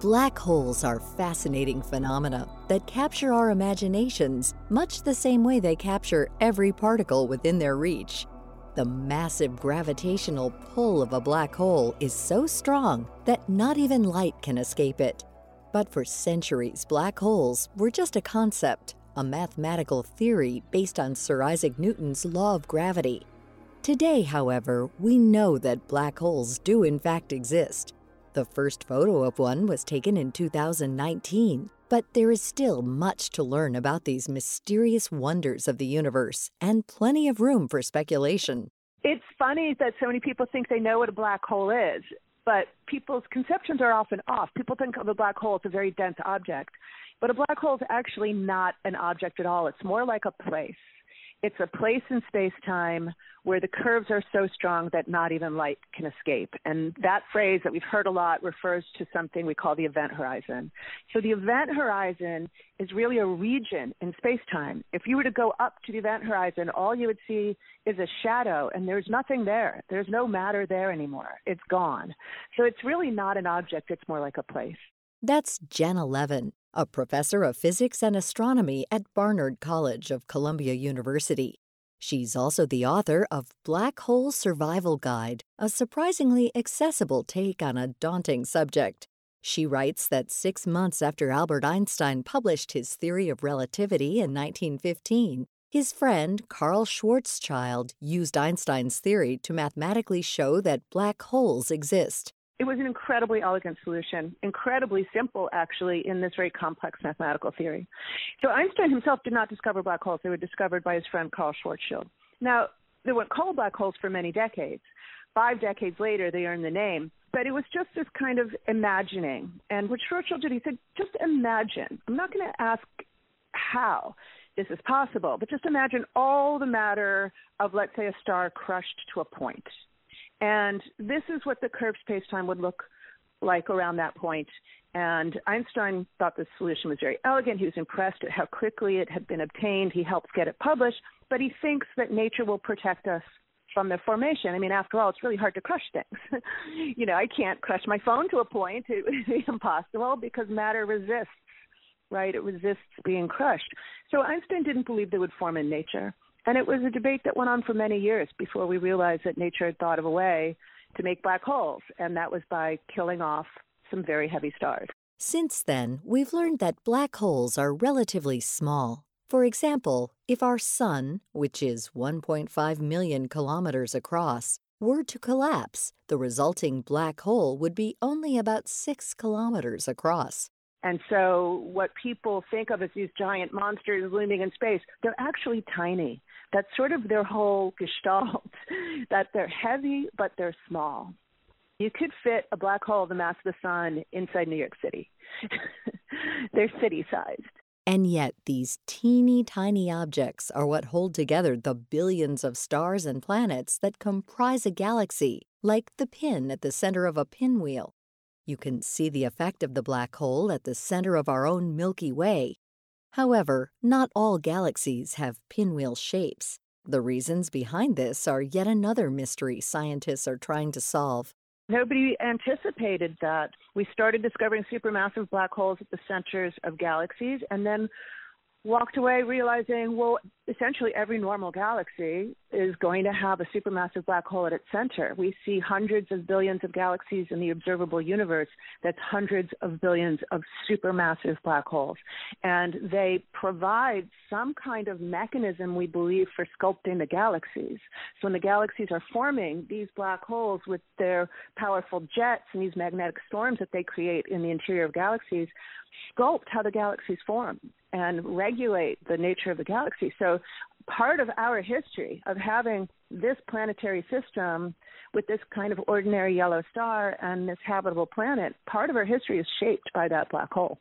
Black holes are fascinating phenomena that capture our imaginations much the same way they capture every particle within their reach. The massive gravitational pull of a black hole is so strong that not even light can escape it. But for centuries, black holes were just a concept, a mathematical theory based on Sir Isaac Newton's law of gravity. Today, however, we know that black holes do in fact exist. The first photo of one was taken in 2019, but there is still much to learn about these mysterious wonders of the universe and plenty of room for speculation. It's funny that so many people think they know what a black hole is, but people's conceptions are often off. People think of a black hole as a very dense object, but a black hole is actually not an object at all. It's more like a place. It's a place in space time where the curves are so strong that not even light can escape. And that phrase that we've heard a lot refers to something we call the event horizon. So the event horizon is really a region in space time. If you were to go up to the event horizon, all you would see is a shadow and there's nothing there. There's no matter there anymore. It's gone. So it's really not an object, it's more like a place. That's Janna Levin a professor of physics and astronomy at Barnard College of Columbia University. She's also the author of Black Hole Survival Guide, a surprisingly accessible take on a daunting subject. She writes that six months after Albert Einstein published his theory of relativity in 1915, his friend Karl Schwarzschild used Einstein's theory to mathematically show that black holes exist. It was an incredibly elegant solution, incredibly simple, actually, in this very complex mathematical theory. So Einstein himself did not discover black holes. They were discovered by his friend Karl Schwarzschild. Now, they weren't called black holes for many decades. Five decades later, they earned the name. But it was just this kind of imagining. And what Schwarzschild did, he said, just imagine. I'm not going to ask how this is possible, but just imagine all the matter of, let's say, a star crushed to a point and this is what the curved space-time would look like around that point. And Einstein thought the solution was very elegant. He was impressed at how quickly it had been obtained. He helped get it published, but he thinks that nature will protect us from the formation. I mean, after all, it's really hard to crush things. you know, I can't crush my phone to a point. It would be impossible because matter resists, right? It resists being crushed. So Einstein didn't believe they would form in nature. And it was a debate that went on for many years before we realized that nature had thought of a way to make black holes, and that was by killing off some very heavy stars. Since then, we've learned that black holes are relatively small. For example, if our sun, which is 1.5 million kilometers across, were to collapse, the resulting black hole would be only about 6 kilometers across. And so, what people think of as these giant monsters looming in space, they're actually tiny. That's sort of their whole gestalt, that they're heavy, but they're small. You could fit a black hole the mass of the sun inside New York City. they're city sized. And yet, these teeny tiny objects are what hold together the billions of stars and planets that comprise a galaxy, like the pin at the center of a pinwheel. You can see the effect of the black hole at the center of our own Milky Way, However, not all galaxies have pinwheel shapes. The reasons behind this are yet another mystery scientists are trying to solve. Nobody anticipated that. We started discovering supermassive black holes at the centers of galaxies, and then walked away realizing, well, essentially every normal galaxy is going to have a supermassive black hole at its center. We see hundreds of billions of galaxies in the observable universe. That's hundreds of billions of supermassive black holes. And they provide some kind of mechanism, we believe, for sculpting the galaxies. So when the galaxies are forming, these black holes with their powerful jets and these magnetic storms that they create in the interior of galaxies sculpt how the galaxies form and regulate the nature of the galaxy. So, part of our history of having this planetary system with this kind of ordinary yellow star and this habitable planet, part of our history is shaped by that black hole.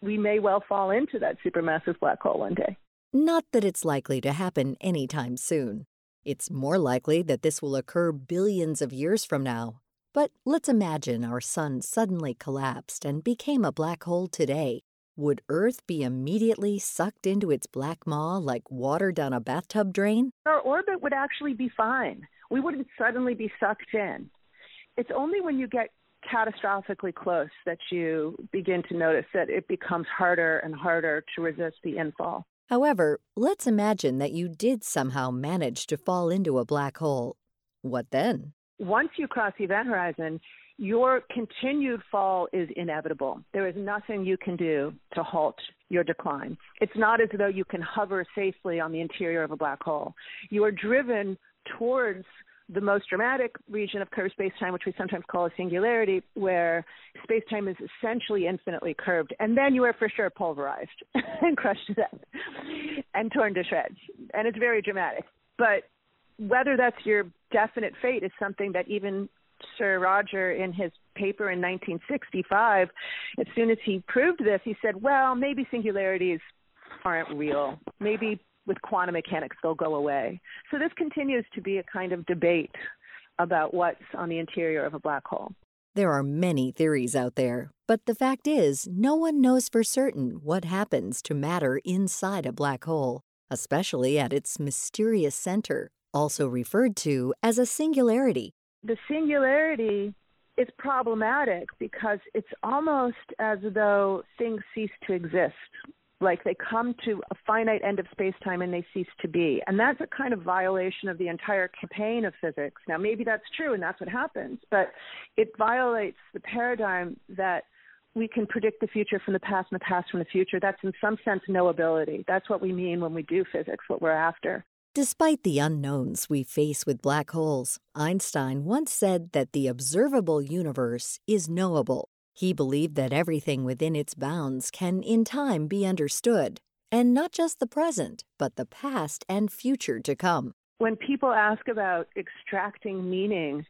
We may well fall into that supermassive black hole one day. Not that it's likely to happen anytime soon. It's more likely that this will occur billions of years from now. But let's imagine our sun suddenly collapsed and became a black hole today. Would Earth be immediately sucked into its black maw like water down a bathtub drain? Our orbit would actually be fine. We wouldn't suddenly be sucked in. It's only when you get catastrophically close that you begin to notice that it becomes harder and harder to resist the infall. However, let's imagine that you did somehow manage to fall into a black hole. What then? Once you cross the event horizon, your continued fall is inevitable. There is nothing you can do to halt your decline. It's not as though you can hover safely on the interior of a black hole. You are driven towards the most dramatic region of curved spacetime, which we sometimes call a singularity, where spacetime is essentially infinitely curved, and then you are for sure pulverized and crushed to death and torn to shreds. And it's very dramatic. But whether that's your definite fate is something that even Sir Roger, in his paper in 1965, as soon as he proved this, he said, well, maybe singularities aren't real. Maybe with quantum mechanics they'll go away. So this continues to be a kind of debate about what's on the interior of a black hole. There are many theories out there, but the fact is, no one knows for certain what happens to matter inside a black hole, especially at its mysterious center, also referred to as a singularity. The singularity is problematic because it's almost as though things cease to exist like they come to a finite end of space-time and they cease to be. And that's a kind of violation of the entire campaign of physics. Now, maybe that's true and that's what happens, but it violates the paradigm that we can predict the future from the past and the past from the future. That's in some sense knowability. That's what we mean when we do physics, what we're after. Despite the unknowns we face with black holes, Einstein once said that the observable universe is knowable. He believed that everything within its bounds can in time be understood, and not just the present, but the past and future to come. When people ask about extracting meaning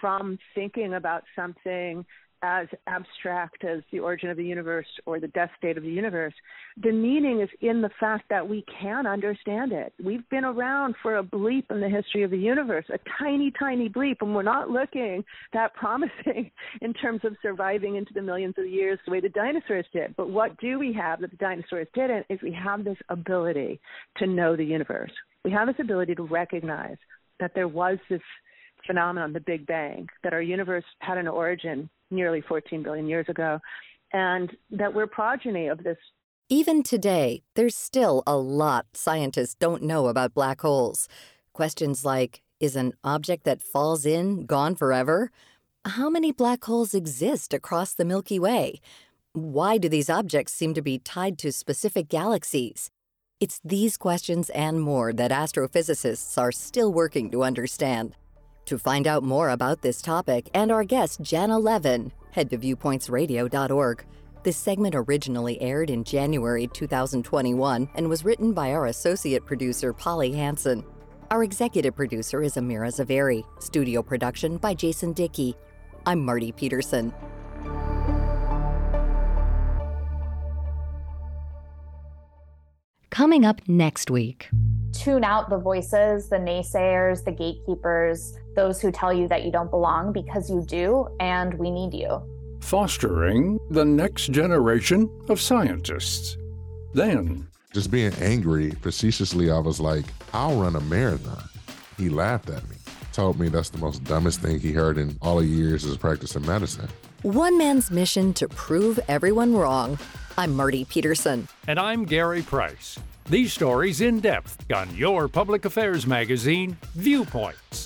from thinking about something as abstract as the origin of the universe or the death state of the universe. The meaning is in the fact that we can understand it. We've been around for a bleep in the history of the universe, a tiny, tiny bleep, and we're not looking that promising in terms of surviving into the millions of years the way the dinosaurs did. But what do we have that the dinosaurs didn't is we have this ability to know the universe. We have this ability to recognize that there was this phenomenon, the Big Bang, that our universe had an origin nearly 14 billion years ago, and that we're progeny of this. Even today, there's still a lot scientists don't know about black holes. Questions like Is an object that falls in gone forever? How many black holes exist across the Milky Way? Why do these objects seem to be tied to specific galaxies? It's these questions and more that astrophysicists are still working to understand. To find out more about this topic and our guest, Janna Levin, head to viewpointsradio.org. This segment originally aired in January 2021 and was written by our associate producer, Polly Hanson. Our executive producer is Amira Zaveri. Studio production by Jason Dickey. I'm Marty Peterson. Coming up next week. Tune out the voices, the naysayers, the gatekeepers, those who tell you that you don't belong because you do, and we need you. Fostering the next generation of scientists. Then, just being angry facetiously, I was like, I'll run a marathon. He laughed at me, told me that's the most dumbest thing he heard in all the years of practicing medicine. One man's mission to prove everyone wrong. I'm Marty Peterson. And I'm Gary Price. These stories in depth on your public affairs magazine, Viewpoints.